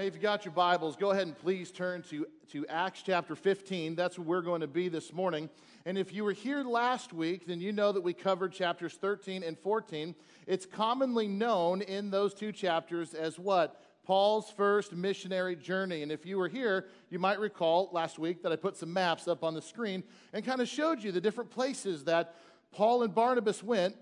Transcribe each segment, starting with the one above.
Hey, if you got your Bibles, go ahead and please turn to, to Acts chapter 15. That's where we're going to be this morning. And if you were here last week, then you know that we covered chapters 13 and 14. It's commonly known in those two chapters as what? Paul's first missionary journey. And if you were here, you might recall last week that I put some maps up on the screen and kind of showed you the different places that Paul and Barnabas went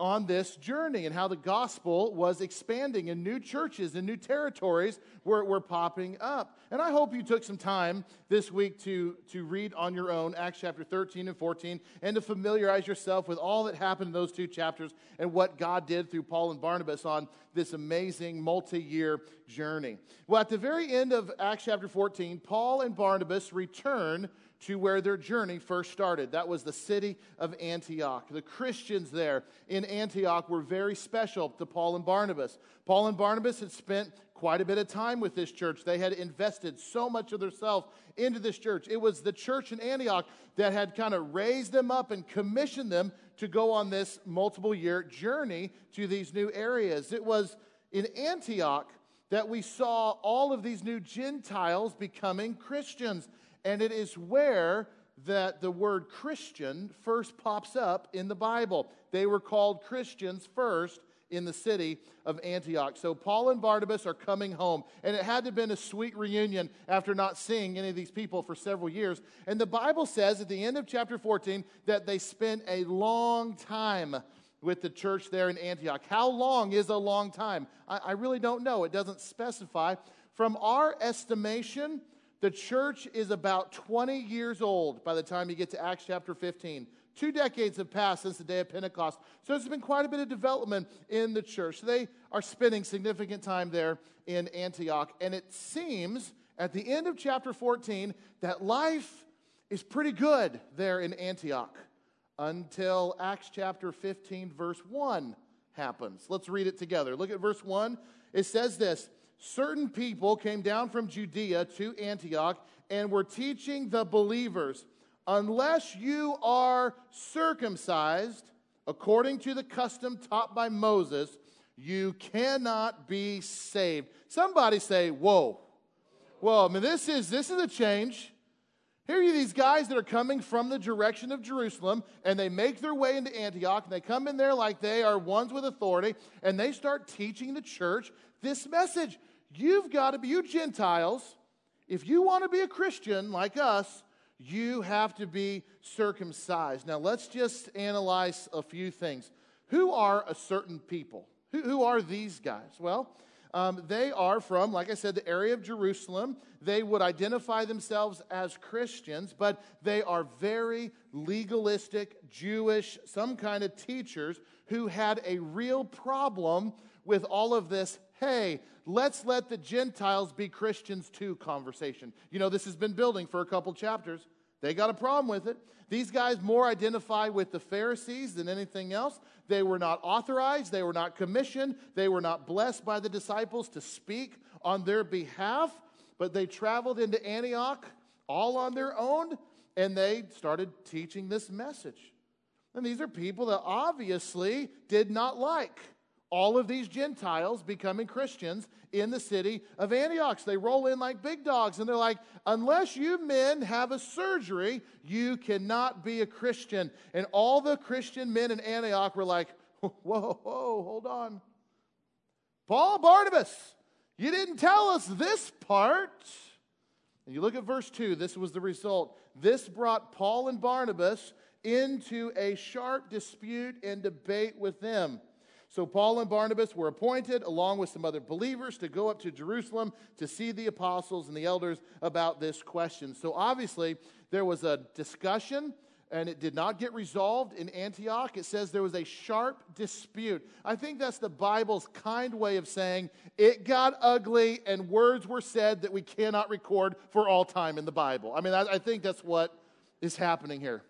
on this journey and how the gospel was expanding and new churches and new territories were, were popping up. And I hope you took some time this week to, to read on your own Acts chapter 13 and 14 and to familiarize yourself with all that happened in those two chapters and what God did through Paul and Barnabas on this amazing multi year journey. Well, at the very end of Acts chapter 14, Paul and Barnabas return to where their journey first started. That was the city of Antioch. The Christians there in Antioch were very special to Paul and Barnabas. Paul and Barnabas had spent quite a bit of time with this church. They had invested so much of themselves into this church. It was the church in Antioch that had kind of raised them up and commissioned them to go on this multiple year journey to these new areas. It was in Antioch that we saw all of these new Gentiles becoming Christians. And it is where that the word Christian first pops up in the Bible. They were called Christians first in the city of Antioch. So Paul and Barnabas are coming home, and it had to have been a sweet reunion after not seeing any of these people for several years. And the Bible says at the end of chapter 14 that they spent a long time with the church there in Antioch. How long is a long time? I, I really don't know. It doesn't specify. From our estimation, the church is about 20 years old by the time you get to Acts chapter 15. Two decades have passed since the day of Pentecost. So there's been quite a bit of development in the church. They are spending significant time there in Antioch. And it seems at the end of chapter 14 that life is pretty good there in Antioch until Acts chapter 15, verse 1 happens. Let's read it together. Look at verse 1. It says this certain people came down from Judea to Antioch and were teaching the believers unless you are circumcised according to the custom taught by Moses, you cannot be saved. Somebody say, Whoa. Whoa, I mean, this is this is a change. Here are these guys that are coming from the direction of Jerusalem, and they make their way into Antioch, and they come in there like they are ones with authority, and they start teaching the church this message. You've got to be, you Gentiles, if you want to be a Christian like us, you have to be circumcised. Now, let's just analyze a few things. Who are a certain people? Who, who are these guys? Well, um, they are from, like I said, the area of Jerusalem. They would identify themselves as Christians, but they are very legalistic, Jewish, some kind of teachers who had a real problem with all of this hey, let's let the Gentiles be Christians too conversation. You know, this has been building for a couple chapters. They got a problem with it. These guys more identify with the Pharisees than anything else. They were not authorized, they were not commissioned, they were not blessed by the disciples to speak on their behalf, but they traveled into Antioch all on their own and they started teaching this message. And these are people that obviously did not like all of these Gentiles becoming Christians in the city of Antioch. They roll in like big dogs and they're like, unless you men have a surgery, you cannot be a Christian. And all the Christian men in Antioch were like, whoa, whoa, hold on. Paul Barnabas, you didn't tell us this part. And you look at verse 2, this was the result. This brought Paul and Barnabas into a sharp dispute and debate with them. So Paul and Barnabas were appointed, along with some other believers, to go up to Jerusalem to see the apostles and the elders about this question. So obviously, there was a discussion and it did not get resolved in Antioch. It says there was a sharp dispute. I think that's the Bible's kind way of saying it got ugly and words were said that we cannot record for all time in the Bible. I mean, I, I think that's what is happening here.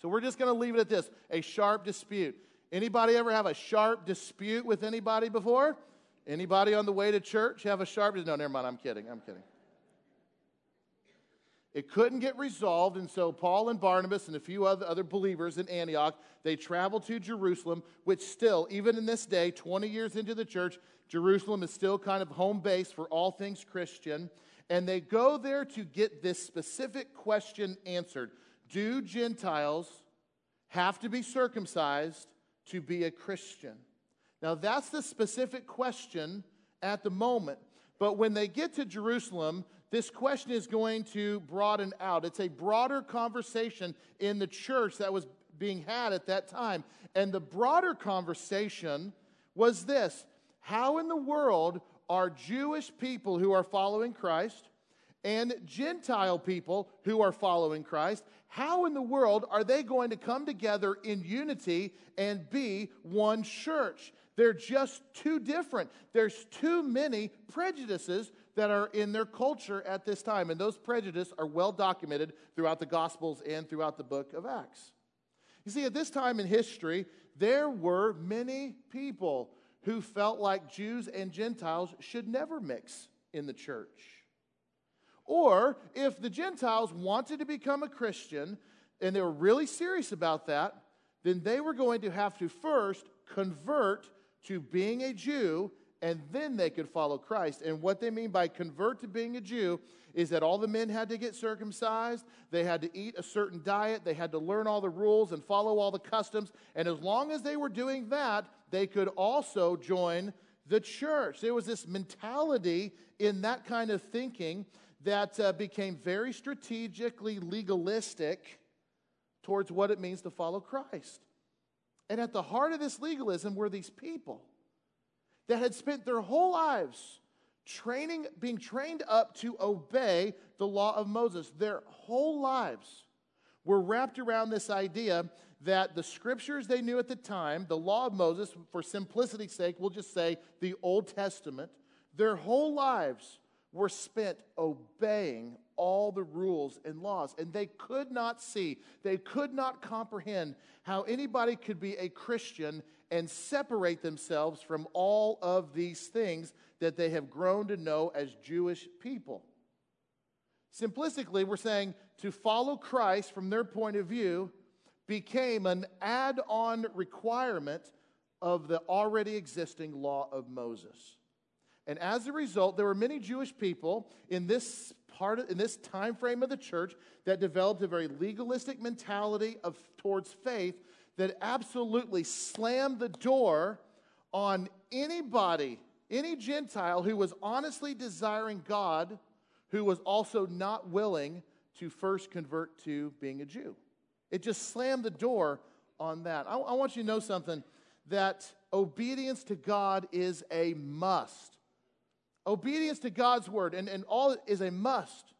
So we're just going to leave it at this a sharp dispute. Anybody ever have a sharp dispute with anybody before? Anybody on the way to church have a sharp? No, never mind. I'm kidding. I'm kidding. It couldn't get resolved, and so Paul and Barnabas and a few other, other believers in Antioch, they traveled to Jerusalem, which still, even in this day, 20 years into the church, Jerusalem is still kind of home base for all things Christian. And they go there to get this specific question answered Do Gentiles have to be circumcised to be a Christian? Now, that's the specific question at the moment. But when they get to Jerusalem, this question is going to broaden out. It's a broader conversation in the church that was being had at that time. And the broader conversation was this How in the world are Jewish people who are following Christ and Gentile people who are following Christ, how in the world are they going to come together in unity and be one church? They're just too different. There's too many prejudices that are in their culture at this time. And those prejudices are well documented throughout the Gospels and throughout the book of Acts. You see, at this time in history, there were many people who felt like Jews and Gentiles should never mix in the church. Or if the Gentiles wanted to become a Christian and they were really serious about that, then they were going to have to first convert to being a Jew and then they could follow Christ. And what they mean by convert to being a Jew is that all the men had to get circumcised, they had to eat a certain diet, they had to learn all the rules and follow all the customs. And as long as they were doing that, they could also join the church. There was this mentality in that kind of thinking that uh, became very strategically legalistic towards what it means to follow Christ. And at the heart of this legalism were these people that had spent their whole lives training, being trained up to obey the law of Moses. Their whole lives were wrapped around this idea that the scriptures they knew at the time, the law of Moses, for simplicity's sake, we'll just say the Old Testament, their whole lives were spent obeying all the rules and laws. And they could not see, they could not comprehend how anybody could be a Christian and separate themselves from all of these things that they have grown to know as Jewish people. Simplistically, we're saying to follow Christ from their point of view became an add on requirement of the already existing law of Moses. And as a result, there were many Jewish people in this part of, in this time frame of the church that developed a very legalistic mentality of towards faith that absolutely slammed the door on anybody, any Gentile who was honestly desiring God, who was also not willing to first convert to being a Jew. It just slammed the door on that. I, I want you to know something that obedience to God is a must. Obedience to God's word and, and all is a must.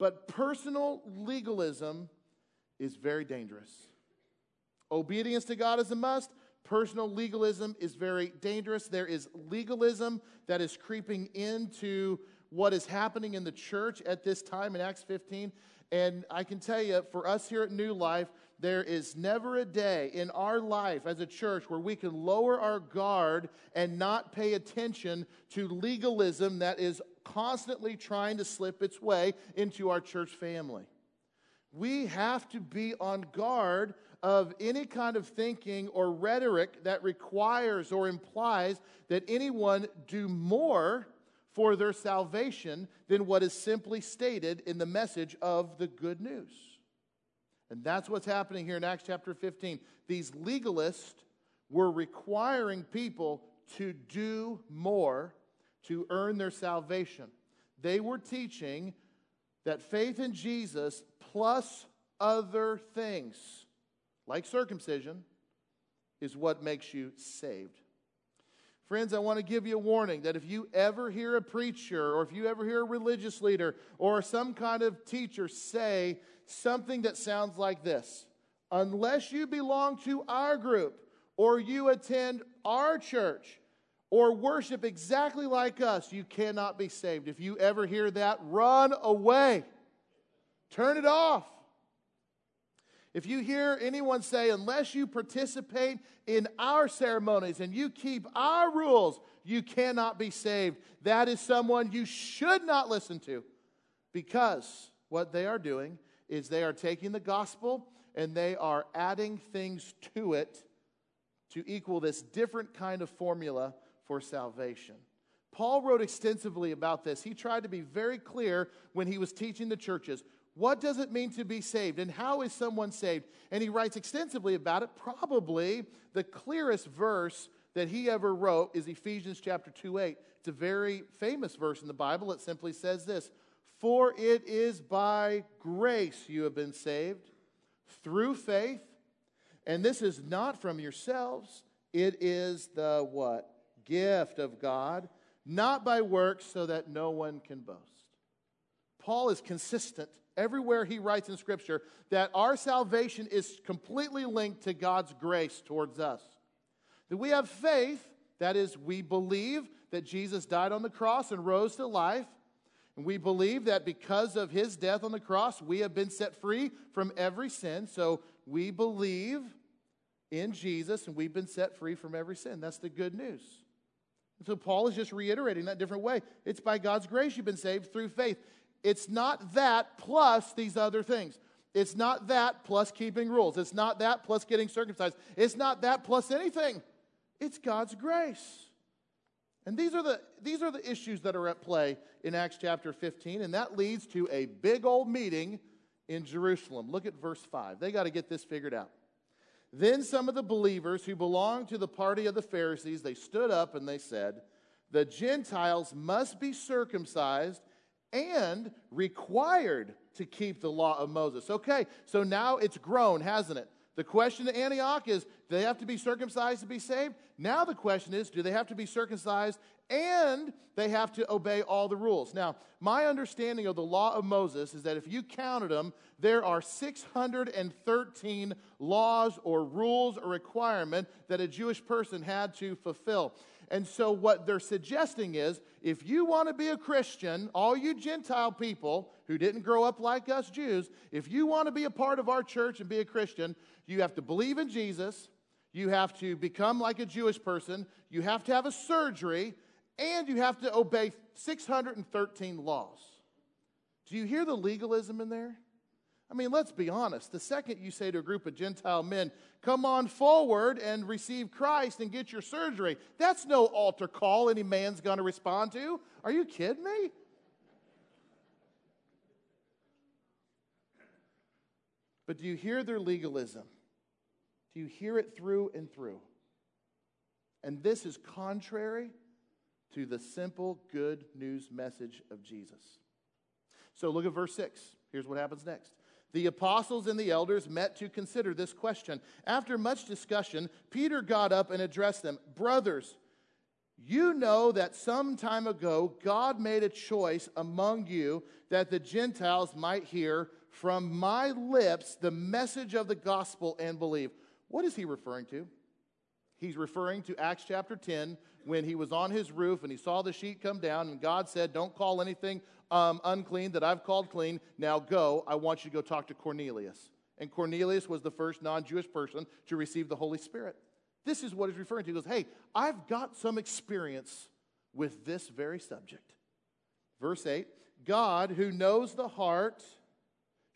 But personal legalism is very dangerous. Obedience to God is a must. Personal legalism is very dangerous. There is legalism that is creeping into what is happening in the church at this time in Acts 15. And I can tell you, for us here at New Life, there is never a day in our life as a church where we can lower our guard and not pay attention to legalism that is constantly trying to slip its way into our church family. We have to be on guard of any kind of thinking or rhetoric that requires or implies that anyone do more for their salvation than what is simply stated in the message of the good news. And that's what's happening here in Acts chapter 15. These legalists were requiring people to do more to earn their salvation. They were teaching that faith in Jesus plus other things like circumcision, is what makes you saved. Friends, I want to give you a warning that if you ever hear a preacher or if you ever hear a religious leader or some kind of teacher say something that sounds like this, unless you belong to our group or you attend our church or worship exactly like us, you cannot be saved. If you ever hear that, run away. Turn it off. If you hear anyone say, unless you participate in our ceremonies and you keep our rules, you cannot be saved, that is someone you should not listen to because what they are doing is they are taking the gospel and they are adding things to it to equal this different kind of formula for salvation. Paul wrote extensively about this. He tried to be very clear when he was teaching the churches. What does it mean to be saved? And how is someone saved? And he writes extensively about it. Probably the clearest verse that he ever wrote is Ephesians chapter 2 8. It's a very famous verse in the Bible. It simply says this For it is by grace you have been saved through faith, and this is not from yourselves. It is the what? Gift of God, not by works, so that no one can boast. Paul is consistent everywhere he writes in Scripture that our salvation is completely linked to God's grace towards us. That we have faith, that is, we believe that Jesus died on the cross and rose to life. And we believe that because of his death on the cross, we have been set free from every sin. So we believe in Jesus and we've been set free from every sin. That's the good news. And so Paul is just reiterating that different way. It's by God's grace you've been saved through faith. It's not that plus these other things. It's not that plus keeping rules. It's not that plus getting circumcised. It's not that plus anything. It's God's grace. And these are, the, these are the issues that are at play in Acts chapter 15, and that leads to a big old meeting in Jerusalem. Look at verse 5. They got to get this figured out. Then some of the believers who belonged to the party of the Pharisees, they stood up and they said, "The Gentiles must be circumcised and required to keep the law of Moses." Okay, so now it's grown, hasn't it? The question to Antioch is do they have to be circumcised to be saved? Now the question is do they have to be circumcised and they have to obey all the rules? Now, my understanding of the law of Moses is that if you counted them, there are 613 laws or rules or requirement that a Jewish person had to fulfill. And so, what they're suggesting is if you want to be a Christian, all you Gentile people who didn't grow up like us Jews, if you want to be a part of our church and be a Christian, you have to believe in Jesus, you have to become like a Jewish person, you have to have a surgery, and you have to obey 613 laws. Do you hear the legalism in there? I mean, let's be honest. The second you say to a group of Gentile men, come on forward and receive Christ and get your surgery, that's no altar call any man's going to respond to. Are you kidding me? But do you hear their legalism? Do you hear it through and through? And this is contrary to the simple good news message of Jesus. So look at verse 6. Here's what happens next. The apostles and the elders met to consider this question. After much discussion, Peter got up and addressed them Brothers, you know that some time ago God made a choice among you that the Gentiles might hear from my lips the message of the gospel and believe. What is he referring to? He's referring to Acts chapter 10 when he was on his roof and he saw the sheet come down and God said, Don't call anything um, unclean that I've called clean. Now go. I want you to go talk to Cornelius. And Cornelius was the first non Jewish person to receive the Holy Spirit. This is what he's referring to. He goes, Hey, I've got some experience with this very subject. Verse 8 God, who knows the heart,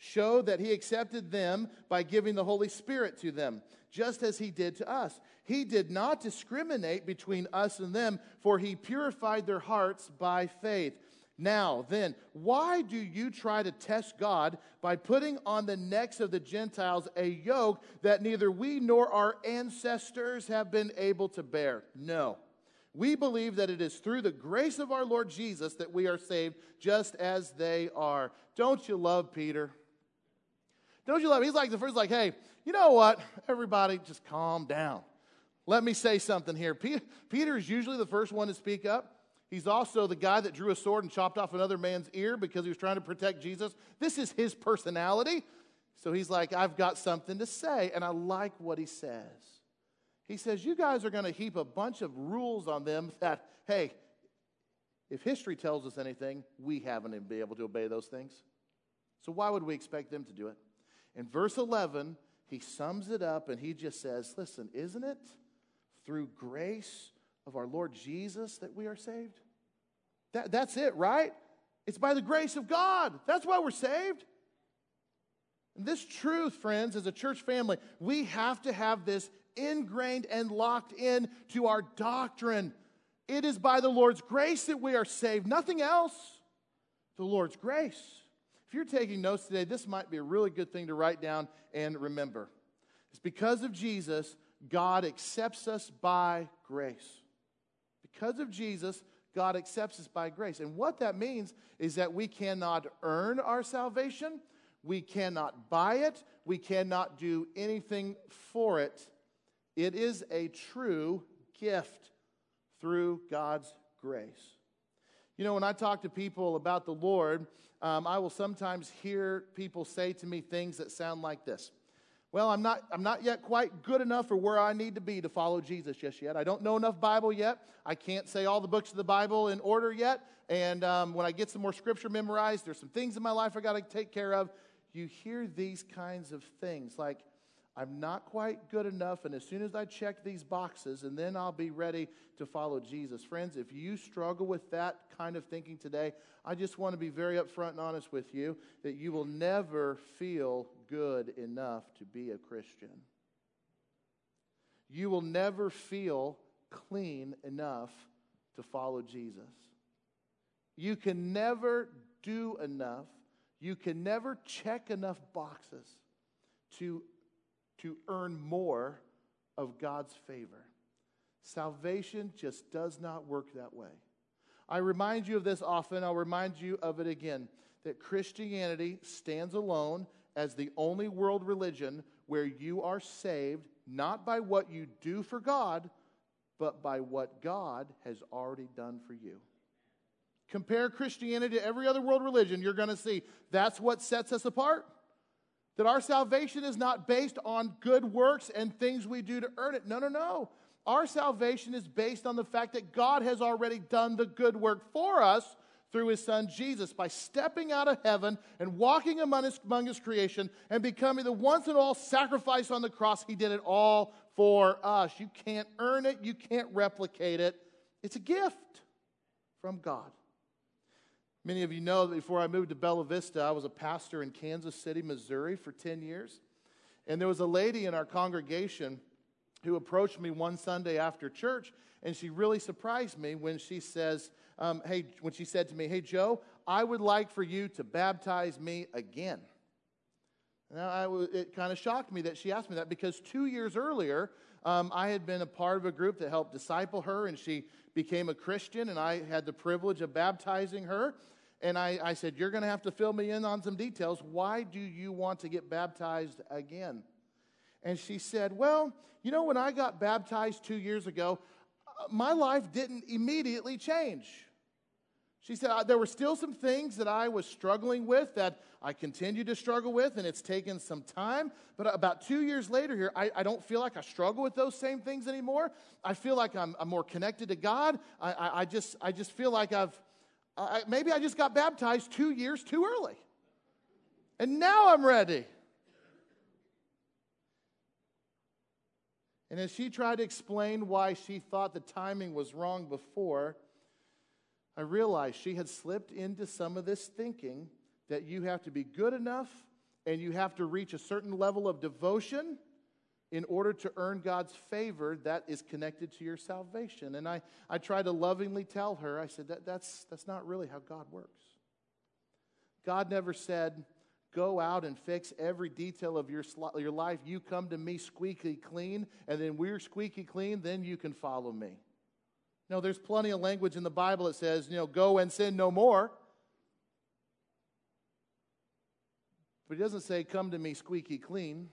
showed that he accepted them by giving the Holy Spirit to them, just as he did to us. He did not discriminate between us and them, for he purified their hearts by faith. Now, then, why do you try to test God by putting on the necks of the Gentiles a yoke that neither we nor our ancestors have been able to bear? No. We believe that it is through the grace of our Lord Jesus that we are saved, just as they are. Don't you love Peter? Don't you love him? He's like the first, like, hey, you know what? Everybody just calm down. Let me say something here. Peter is usually the first one to speak up. He's also the guy that drew a sword and chopped off another man's ear because he was trying to protect Jesus. This is his personality. So he's like, I've got something to say. And I like what he says. He says, You guys are going to heap a bunch of rules on them that, hey, if history tells us anything, we haven't been able to obey those things. So why would we expect them to do it? In verse 11, he sums it up and he just says, Listen, isn't it through grace of our Lord Jesus that we are saved? That, that's it, right? It's by the grace of God. That's why we're saved. And this truth, friends, as a church family, we have to have this ingrained and locked in to our doctrine. It is by the Lord's grace that we are saved, nothing else. The Lord's grace. If you're taking notes today, this might be a really good thing to write down and remember. It's because of Jesus, God accepts us by grace. Because of Jesus, God accepts us by grace. And what that means is that we cannot earn our salvation, we cannot buy it, we cannot do anything for it. It is a true gift through God's grace. You know, when I talk to people about the Lord, um, I will sometimes hear people say to me things that sound like this. Well, I'm not, I'm not yet quite good enough for where I need to be to follow Jesus just yet. I don't know enough Bible yet. I can't say all the books of the Bible in order yet. And um, when I get some more scripture memorized, there's some things in my life I got to take care of. You hear these kinds of things like, I'm not quite good enough, and as soon as I check these boxes, and then I'll be ready to follow Jesus. Friends, if you struggle with that kind of thinking today, I just want to be very upfront and honest with you that you will never feel good enough to be a Christian. You will never feel clean enough to follow Jesus. You can never do enough, you can never check enough boxes to to earn more of God's favor. Salvation just does not work that way. I remind you of this often, I'll remind you of it again that Christianity stands alone as the only world religion where you are saved not by what you do for God, but by what God has already done for you. Compare Christianity to every other world religion, you're going to see that's what sets us apart. That our salvation is not based on good works and things we do to earn it. No, no, no. Our salvation is based on the fact that God has already done the good work for us through his son Jesus by stepping out of heaven and walking among his, among his creation and becoming the once and all sacrifice on the cross. He did it all for us. You can't earn it, you can't replicate it. It's a gift from God. Many of you know that before I moved to Bella Vista, I was a pastor in Kansas City, Missouri for 10 years. And there was a lady in our congregation who approached me one Sunday after church, and she really surprised me when she says, um, "Hey," when she said to me, "Hey Joe, I would like for you to baptize me again." Now, I, it kind of shocked me that she asked me that because two years earlier, um, I had been a part of a group that helped disciple her, and she became a Christian, and I had the privilege of baptizing her. And I, I said, You're going to have to fill me in on some details. Why do you want to get baptized again? And she said, Well, you know, when I got baptized two years ago, uh, my life didn't immediately change. She said, There were still some things that I was struggling with that I continue to struggle with, and it's taken some time. But about two years later here, I, I don't feel like I struggle with those same things anymore. I feel like I'm, I'm more connected to God. I, I, I, just, I just feel like I've, I, maybe I just got baptized two years too early. And now I'm ready. And as she tried to explain why she thought the timing was wrong before, I realized she had slipped into some of this thinking that you have to be good enough and you have to reach a certain level of devotion in order to earn God's favor that is connected to your salvation. And I, I tried to lovingly tell her, I said, that, that's, that's not really how God works. God never said, go out and fix every detail of your, your life. You come to me squeaky clean, and then we're squeaky clean, then you can follow me. No, there's plenty of language in the Bible that says, you know, go and sin no more. But he doesn't say, come to me squeaky clean.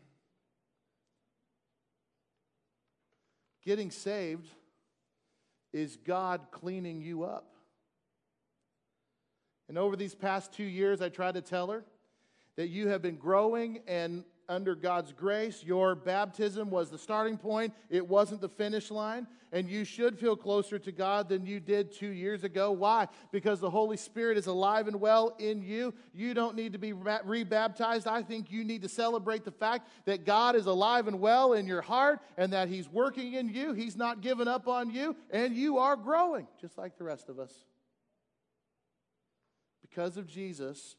Getting saved is God cleaning you up. And over these past two years, I tried to tell her that you have been growing and under God's grace. Your baptism was the starting point, it wasn't the finish line. And you should feel closer to God than you did two years ago. Why? Because the Holy Spirit is alive and well in you. You don't need to be rebaptized. I think you need to celebrate the fact that God is alive and well in your heart and that He's working in you. He's not given up on you, and you are growing, just like the rest of us. because of Jesus,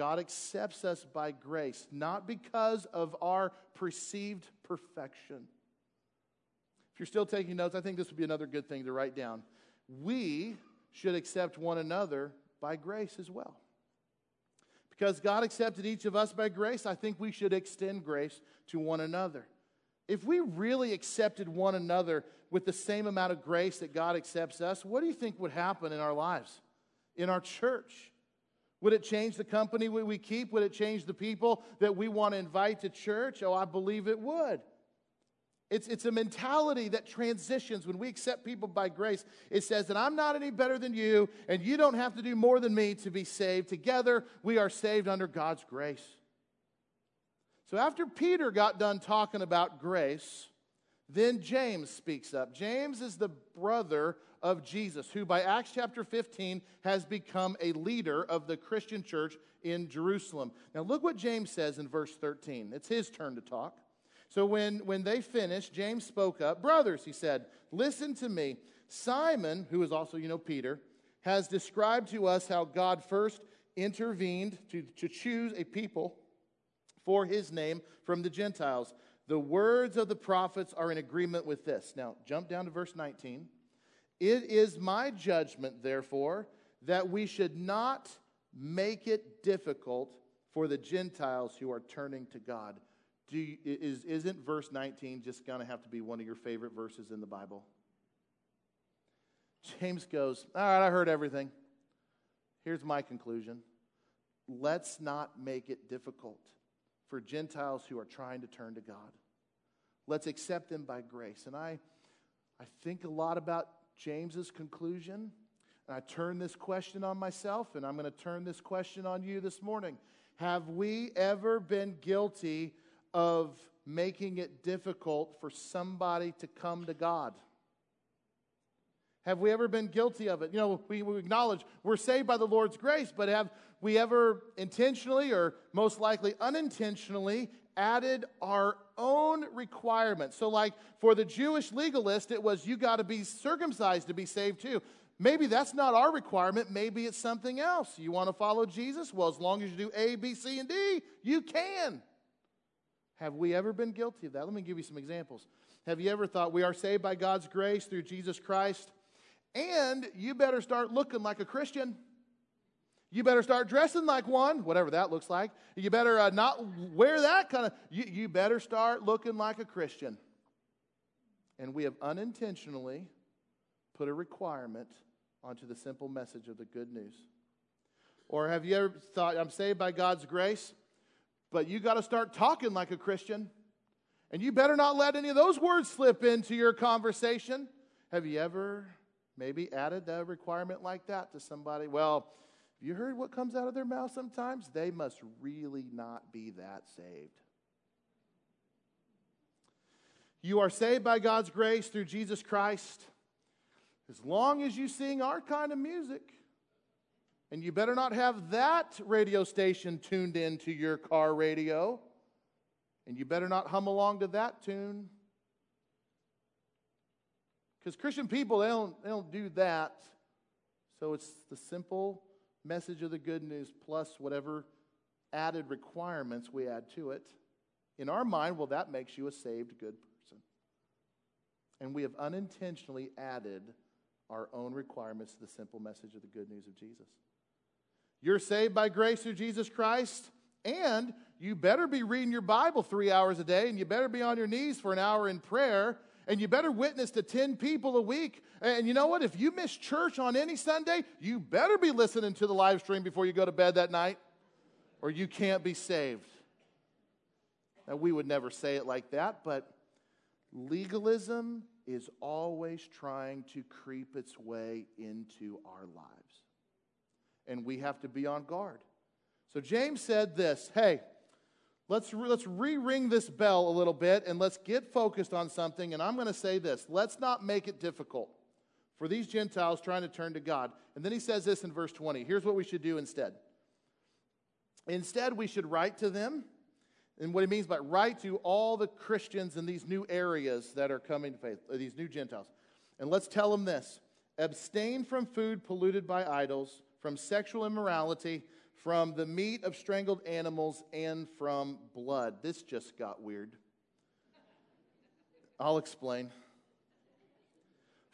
God accepts us by grace, not because of our perceived perfection. If you're still taking notes, I think this would be another good thing to write down. We should accept one another by grace as well. Because God accepted each of us by grace, I think we should extend grace to one another. If we really accepted one another with the same amount of grace that God accepts us, what do you think would happen in our lives, in our church? Would it change the company we keep? Would it change the people that we want to invite to church? Oh, I believe it would. It's, it's a mentality that transitions when we accept people by grace. It says that I'm not any better than you, and you don't have to do more than me to be saved. Together, we are saved under God's grace. So, after Peter got done talking about grace, then James speaks up. James is the brother of Jesus, who by Acts chapter 15 has become a leader of the Christian church in Jerusalem. Now, look what James says in verse 13. It's his turn to talk. So when, when they finished, James spoke up. Brothers, he said, listen to me. Simon, who is also, you know, Peter, has described to us how God first intervened to, to choose a people for his name from the Gentiles. The words of the prophets are in agreement with this. Now, jump down to verse 19. It is my judgment, therefore, that we should not make it difficult for the Gentiles who are turning to God. You, is, isn't verse 19 just going to have to be one of your favorite verses in the Bible? James goes, All right, I heard everything. Here's my conclusion let's not make it difficult for Gentiles who are trying to turn to God. Let's accept them by grace. And I, I think a lot about James's conclusion. And I turn this question on myself, and I'm going to turn this question on you this morning. Have we ever been guilty of making it difficult for somebody to come to God? Have we ever been guilty of it? You know, we, we, acknowledge we're saved by the Lord's grace, but have we ever intentionally or most likely unintentionally added our own requirements? So, like for the Jewish legalist, it was you got to be circumcised to be saved too. Maybe that's not our requirement. Maybe it's something else. You want to follow Jesus? Well, as long as you do A, B, C, and D, you can. Have we ever been guilty of that? Let me give you some examples. Have you ever thought we are saved by God's grace through Jesus Christ? And you better start looking like a Christian. You better start dressing like one, whatever that looks like. You better uh, not wear that kind of, you, you better start looking like a Christian. And we have unintentionally put a requirement onto the simple message of the good news. Or have you ever thought, I'm saved by God's grace? But you got to start talking like a Christian. And you better not let any of those words slip into your conversation. Have you ever maybe added a requirement like that to somebody? Well, you heard what comes out of their mouth sometimes? They must really not be that saved. You are saved by God's grace through Jesus Christ as long as you sing our kind of music. And you better not have that radio station tuned into your car radio. And you better not hum along to that tune. Because Christian people, they don't, they don't do that. So it's the simple message of the good news plus whatever added requirements we add to it. In our mind, well, that makes you a saved good person. And we have unintentionally added our own requirements to the simple message of the good news of Jesus. You're saved by grace through Jesus Christ, and you better be reading your Bible three hours a day, and you better be on your knees for an hour in prayer, and you better witness to 10 people a week. And you know what? If you miss church on any Sunday, you better be listening to the live stream before you go to bed that night, or you can't be saved. Now, we would never say it like that, but legalism is always trying to creep its way into our lives and we have to be on guard. So James said this hey, let's, re- let's re ring this bell a little bit and let's get focused on something. And I'm going to say this let's not make it difficult for these Gentiles trying to turn to God. And then he says this in verse 20 here's what we should do instead. Instead, we should write to them. And what he means by write to all the Christians in these new areas that are coming to faith, uh, these new Gentiles. And let's tell them this abstain from food polluted by idols from sexual immorality, from the meat of strangled animals, and from blood. This just got weird. I'll explain.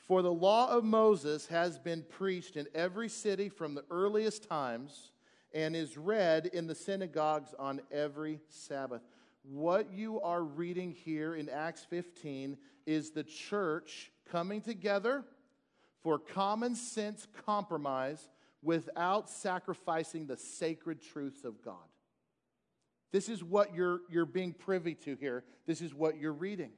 For the law of Moses has been preached in every city from the earliest times and is read in the synagogues on every Sabbath. What you are reading here in Acts 15 is the church coming together for common sense compromise without sacrificing the sacred truths of God. This is what you're, you're being privy to here. This is what you're reading.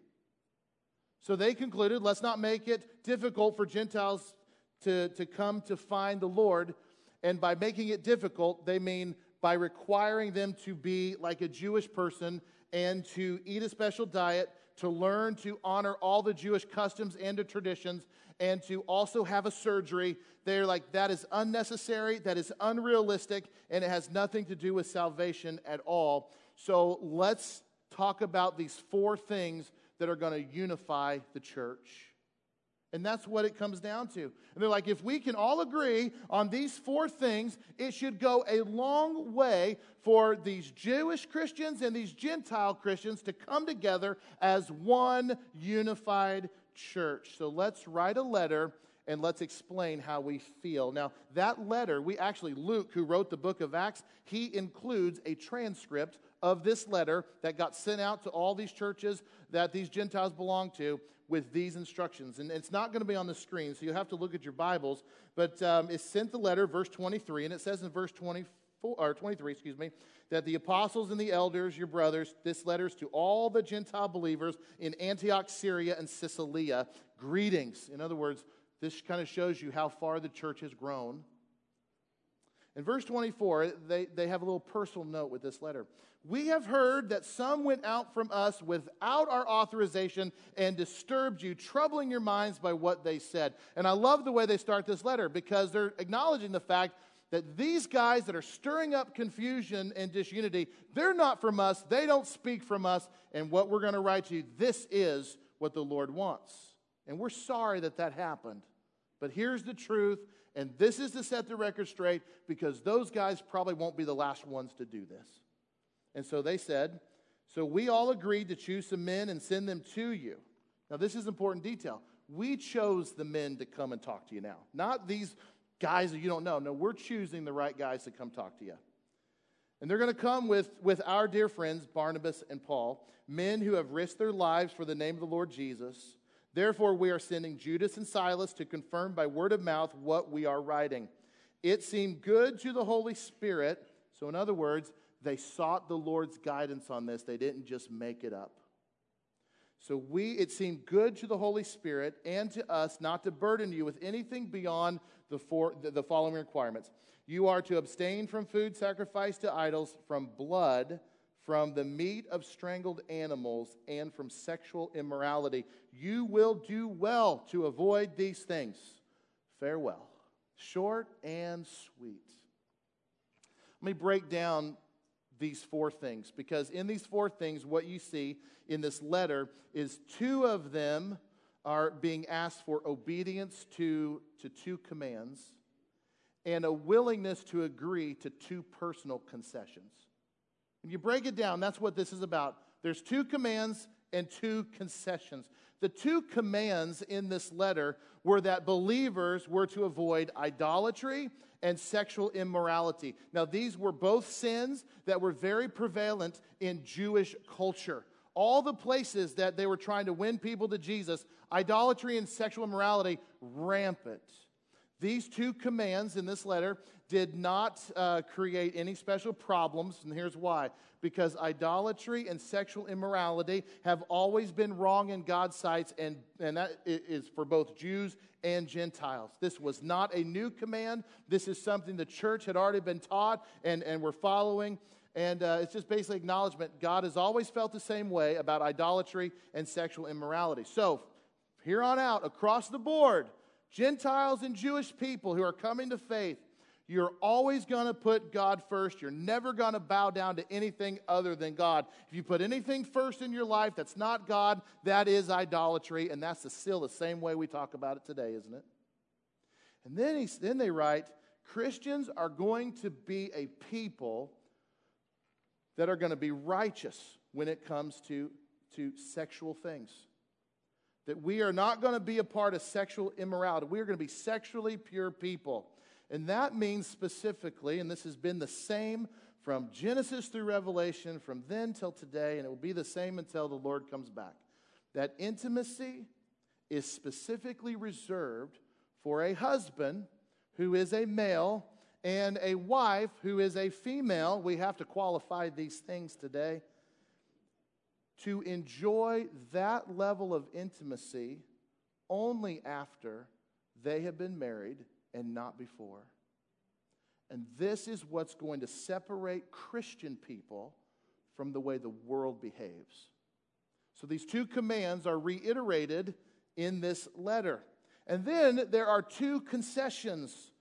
So they concluded let's not make it difficult for Gentiles to, to come to find the Lord. And by making it difficult, they mean by requiring them to be like a Jewish person and to eat a special diet, to learn to honor all the Jewish customs and the traditions, and to also have a surgery. They're like, that is unnecessary, that is unrealistic, and it has nothing to do with salvation at all. So let's talk about these four things that are going to unify the church. And that's what it comes down to. And they're like, if we can all agree on these four things, it should go a long way for these Jewish Christians and these Gentile Christians to come together as one unified church. So let's write a letter and let's explain how we feel. Now, that letter, we actually, Luke, who wrote the book of Acts, he includes a transcript of this letter that got sent out to all these churches that these Gentiles belong to with these instructions. And it's not going to be on the screen, so you'll have to look at your Bibles. But um, it sent the letter, verse 23, and it says in verse 24, or 23, excuse me, that the apostles and the elders, your brothers, this letter is to all the Gentile believers in Antioch, Syria, and Cilicia. Greetings. In other words, this kind of shows you how far the church has grown. In verse 24, they, they have a little personal note with this letter. We have heard that some went out from us without our authorization and disturbed you, troubling your minds by what they said. And I love the way they start this letter because they're acknowledging the fact that these guys that are stirring up confusion and disunity, they're not from us, they don't speak from us, and what we're going to write to you, this is what the Lord wants. And we're sorry that that happened. But here's the truth, and this is to set the record straight because those guys probably won't be the last ones to do this. And so they said, So we all agreed to choose some men and send them to you. Now, this is important detail. We chose the men to come and talk to you now, not these guys that you don't know. No, we're choosing the right guys to come talk to you. And they're going to come with, with our dear friends, Barnabas and Paul, men who have risked their lives for the name of the Lord Jesus. Therefore, we are sending Judas and Silas to confirm by word of mouth what we are writing. It seemed good to the Holy Spirit. So, in other words, they sought the Lord's guidance on this, they didn't just make it up. So we it seemed good to the Holy Spirit and to us not to burden you with anything beyond the, four, the, the following requirements. You are to abstain from food sacrificed to idols, from blood, from the meat of strangled animals, and from sexual immorality. You will do well to avoid these things. Farewell. Short and sweet. Let me break down these four things because in these four things, what you see in this letter is two of them are being asked for obedience to, to two commands and a willingness to agree to two personal concessions. When you break it down, that's what this is about. There's two commands and two concessions. The two commands in this letter were that believers were to avoid idolatry and sexual immorality. Now, these were both sins that were very prevalent in Jewish culture. All the places that they were trying to win people to Jesus, idolatry and sexual immorality rampant. These two commands in this letter did not uh, create any special problems, and here's why. Because idolatry and sexual immorality have always been wrong in God's sight, and, and that is for both Jews and Gentiles. This was not a new command. This is something the church had already been taught and, and we're following. And uh, it's just basically acknowledgement God has always felt the same way about idolatry and sexual immorality. So, here on out, across the board, Gentiles and Jewish people who are coming to faith, you're always going to put God first. You're never going to bow down to anything other than God. If you put anything first in your life that's not God, that is idolatry, and that's still the same way we talk about it today, isn't it? And then, he, then they write, Christians are going to be a people that are going to be righteous when it comes to, to sexual things. That we are not going to be a part of sexual immorality. We are going to be sexually pure people. And that means specifically, and this has been the same from Genesis through Revelation, from then till today, and it will be the same until the Lord comes back. That intimacy is specifically reserved for a husband who is a male and a wife who is a female. We have to qualify these things today. To enjoy that level of intimacy only after they have been married and not before. And this is what's going to separate Christian people from the way the world behaves. So these two commands are reiterated in this letter. And then there are two concessions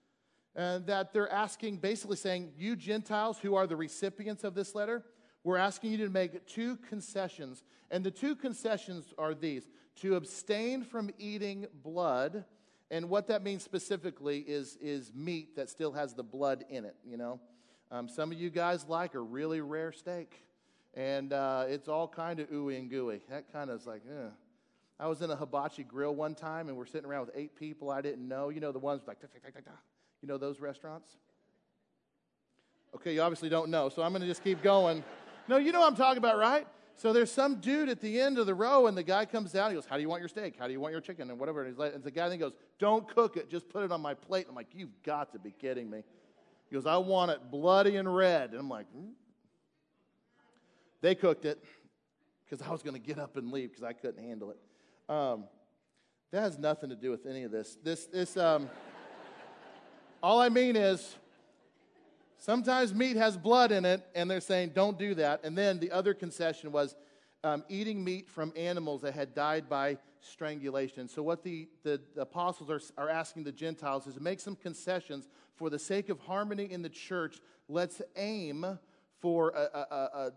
uh, that they're asking, basically saying, You Gentiles who are the recipients of this letter, we're asking you to make two concessions. And the two concessions are these to abstain from eating blood. And what that means specifically is, is meat that still has the blood in it, you know. Um, some of you guys like a really rare steak, and uh, it's all kind of ooey and gooey. That kind of is like, eh. I was in a hibachi grill one time, and we're sitting around with eight people I didn't know. You know the ones like, you know those restaurants? Okay, you obviously don't know, so I'm going to just keep going. No, you know what I'm talking about, right? So there's some dude at the end of the row, and the guy comes down. He goes, "How do you want your steak? How do you want your chicken?" And whatever. And, he's like, and the guy then goes, "Don't cook it. Just put it on my plate." And I'm like, "You've got to be kidding me." He goes, "I want it bloody and red." And I'm like, hmm? "They cooked it because I was going to get up and leave because I couldn't handle it." Um, that has nothing to do with any of this. This, this, um, all I mean is, sometimes meat has blood in it, and they're saying, don't do that. And then the other concession was um, eating meat from animals that had died by strangulation. So, what the, the, the apostles are, are asking the Gentiles is make some concessions for the sake of harmony in the church. Let's aim for a, a, a,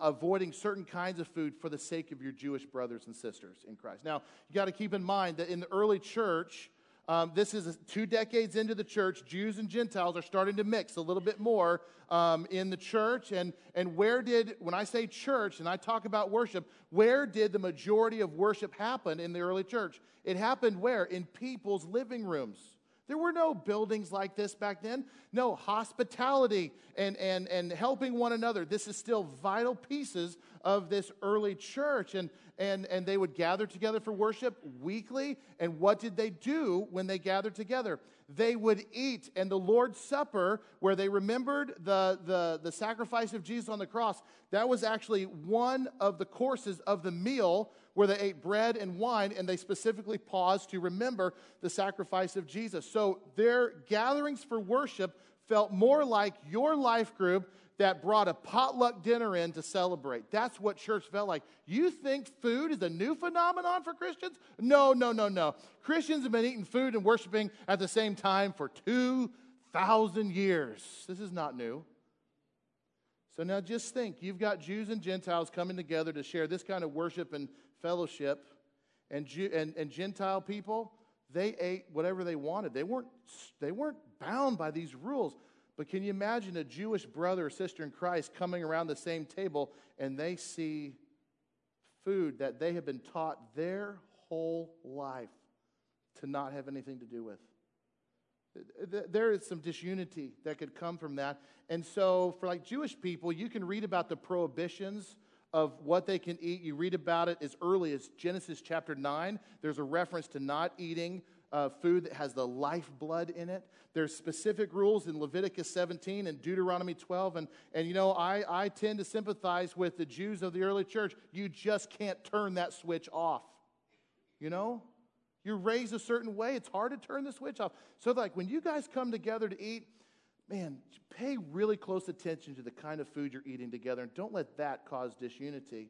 avoiding certain kinds of food for the sake of your Jewish brothers and sisters in Christ. Now, you got to keep in mind that in the early church, um, this is two decades into the church. Jews and Gentiles are starting to mix a little bit more um, in the church. And, and where did, when I say church and I talk about worship, where did the majority of worship happen in the early church? It happened where? In people's living rooms. There were no buildings like this back then. No, hospitality and, and, and helping one another. This is still vital pieces of this early church. And, and, and they would gather together for worship weekly. And what did they do when they gathered together? They would eat. And the Lord's Supper, where they remembered the, the, the sacrifice of Jesus on the cross, that was actually one of the courses of the meal where they ate bread and wine, and they specifically paused to remember the sacrifice of Jesus. So their gatherings for worship felt more like your life group that brought a potluck dinner in to celebrate. That's what church felt like. You think food is a new phenomenon for Christians? No, no, no, no. Christians have been eating food and worshiping at the same time for 2,000 years. This is not new. So now just think you've got Jews and Gentiles coming together to share this kind of worship and fellowship. And, Jew, and, and Gentile people, they ate whatever they wanted. They weren't, they weren't bound by these rules. But can you imagine a Jewish brother or sister in Christ coming around the same table and they see food that they have been taught their whole life to not have anything to do with? There is some disunity that could come from that. And so, for like Jewish people, you can read about the prohibitions of what they can eat. You read about it as early as Genesis chapter 9. There's a reference to not eating uh, food that has the lifeblood in it. There's specific rules in Leviticus 17 and Deuteronomy 12. And, and you know, I, I tend to sympathize with the Jews of the early church. You just can't turn that switch off. You know? You're raised a certain way. It's hard to turn the switch off. So, like, when you guys come together to eat, man, pay really close attention to the kind of food you're eating together and don't let that cause disunity.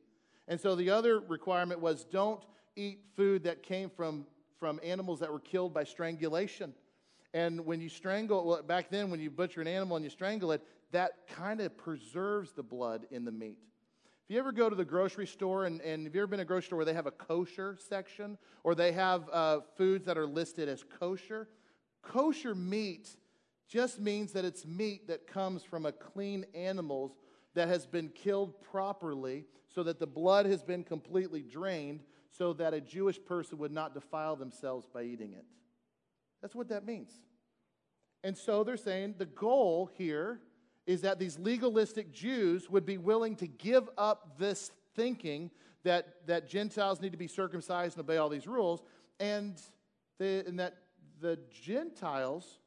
And so the other requirement was don't eat food that came from, from animals that were killed by strangulation. And when you strangle, well, back then, when you butcher an animal and you strangle it, that kind of preserves the blood in the meat. If you ever go to the grocery store, and, and have you ever been to a grocery store where they have a kosher section, or they have uh, foods that are listed as kosher? Kosher meat just means that it's meat that comes from a clean animal that has been killed properly so that the blood has been completely drained so that a Jewish person would not defile themselves by eating it. That's what that means. And so they're saying the goal here is that these legalistic Jews would be willing to give up this thinking that, that Gentiles need to be circumcised and obey all these rules, and, the, and that the Gentiles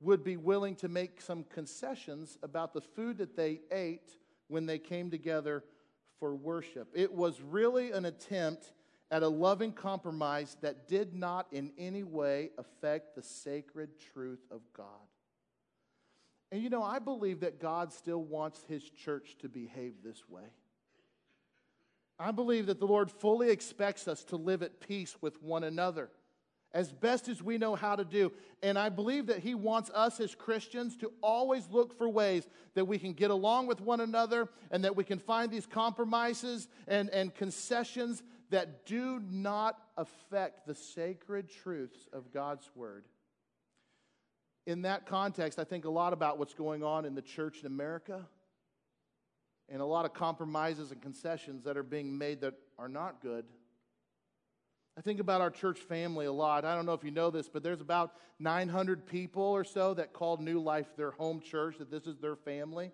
would be willing to make some concessions about the food that they ate when they came together for worship. It was really an attempt at a loving compromise that did not in any way affect the sacred truth of God. And you know, I believe that God still wants his church to behave this way. I believe that the Lord fully expects us to live at peace with one another as best as we know how to do. And I believe that He wants us as Christians to always look for ways that we can get along with one another and that we can find these compromises and, and concessions that do not affect the sacred truths of God's Word. In that context, I think a lot about what's going on in the church in America and a lot of compromises and concessions that are being made that are not good. I think about our church family a lot. I don't know if you know this, but there's about 900 people or so that call New Life their home church, that this is their family.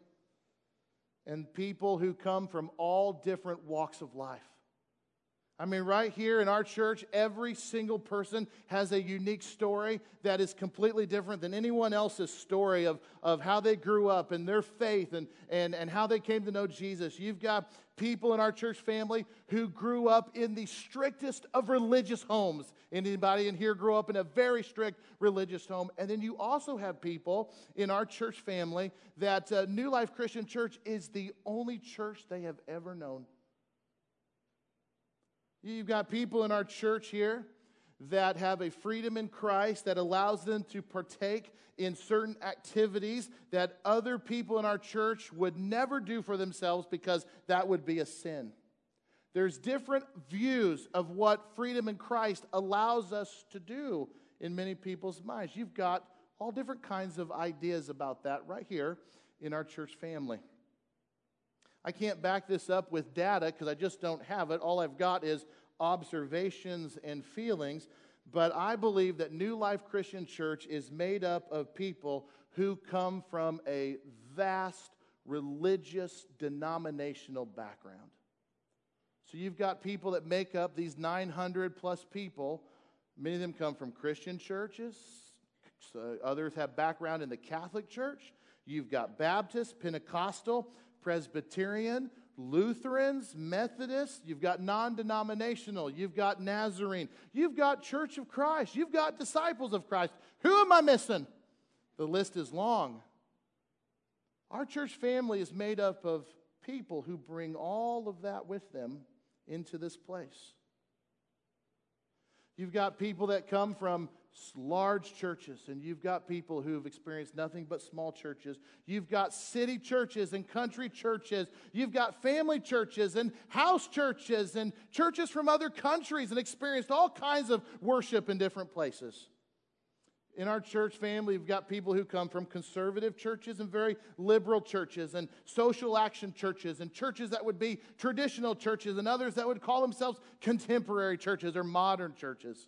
And people who come from all different walks of life. I mean, right here in our church, every single person has a unique story that is completely different than anyone else's story of, of how they grew up and their faith and, and, and how they came to know Jesus. You've got people in our church family who grew up in the strictest of religious homes. Anybody in here grew up in a very strict religious home? And then you also have people in our church family that uh, New Life Christian Church is the only church they have ever known. You've got people in our church here that have a freedom in Christ that allows them to partake in certain activities that other people in our church would never do for themselves because that would be a sin. There's different views of what freedom in Christ allows us to do in many people's minds. You've got all different kinds of ideas about that right here in our church family. I can't back this up with data because I just don't have it. All I've got is observations and feelings. But I believe that New Life Christian Church is made up of people who come from a vast religious denominational background. So you've got people that make up these 900 plus people. Many of them come from Christian churches. So others have background in the Catholic Church. You've got Baptist, Pentecostal, Presbyterian, Lutherans, Methodists, you've got non denominational, you've got Nazarene, you've got Church of Christ, you've got disciples of Christ. Who am I missing? The list is long. Our church family is made up of people who bring all of that with them into this place. You've got people that come from large churches, and you've got people who've experienced nothing but small churches. You've got city churches and country churches. You've got family churches and house churches and churches from other countries and experienced all kinds of worship in different places. In our church family, we've got people who come from conservative churches and very liberal churches, and social action churches, and churches that would be traditional churches, and others that would call themselves contemporary churches or modern churches.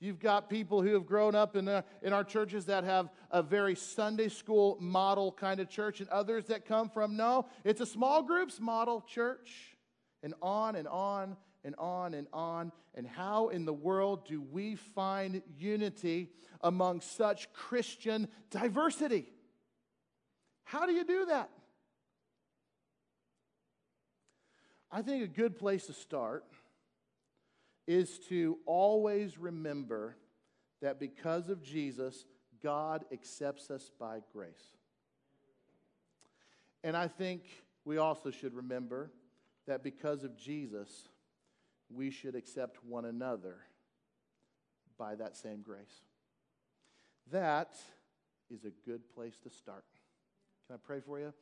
You've got people who have grown up in, uh, in our churches that have a very Sunday school model kind of church, and others that come from, no, it's a small groups model church, and on and on and on and on. And how in the world do we find unity among such Christian diversity? How do you do that? I think a good place to start is to always remember that because of Jesus, God accepts us by grace. And I think we also should remember that because of Jesus, we should accept one another by that same grace. That is a good place to start. Can I pray for you?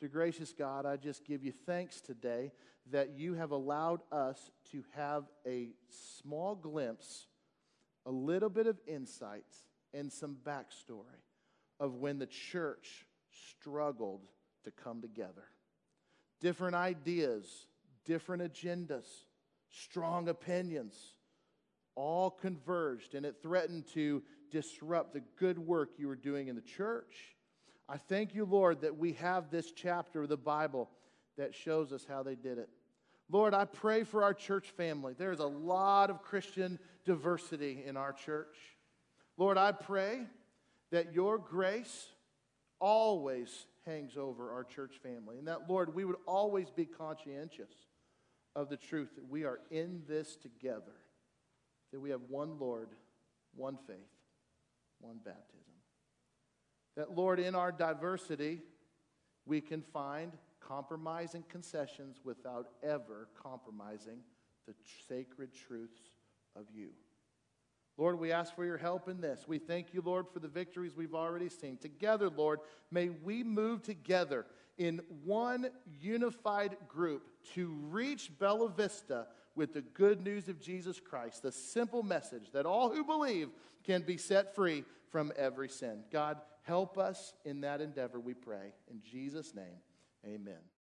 Dear gracious God, I just give you thanks today that you have allowed us to have a small glimpse, a little bit of insight, and some backstory of when the church struggled to come together. Different ideas, different agendas, strong opinions, all converged, and it threatened to disrupt the good work you were doing in the church. I thank you, Lord, that we have this chapter of the Bible that shows us how they did it. Lord, I pray for our church family. There's a lot of Christian diversity in our church. Lord, I pray that your grace always hangs over our church family, and that, Lord, we would always be conscientious of the truth that we are in this together, that we have one Lord, one faith, one baptism. That, Lord, in our diversity, we can find compromise and concessions without ever compromising the sacred truths of you. Lord, we ask for your help in this. We thank you, Lord, for the victories we've already seen. Together, Lord, may we move together in one unified group to reach Bella Vista with the good news of Jesus Christ, the simple message that all who believe can be set free from every sin. God, help us in that endeavor, we pray. In Jesus' name, amen.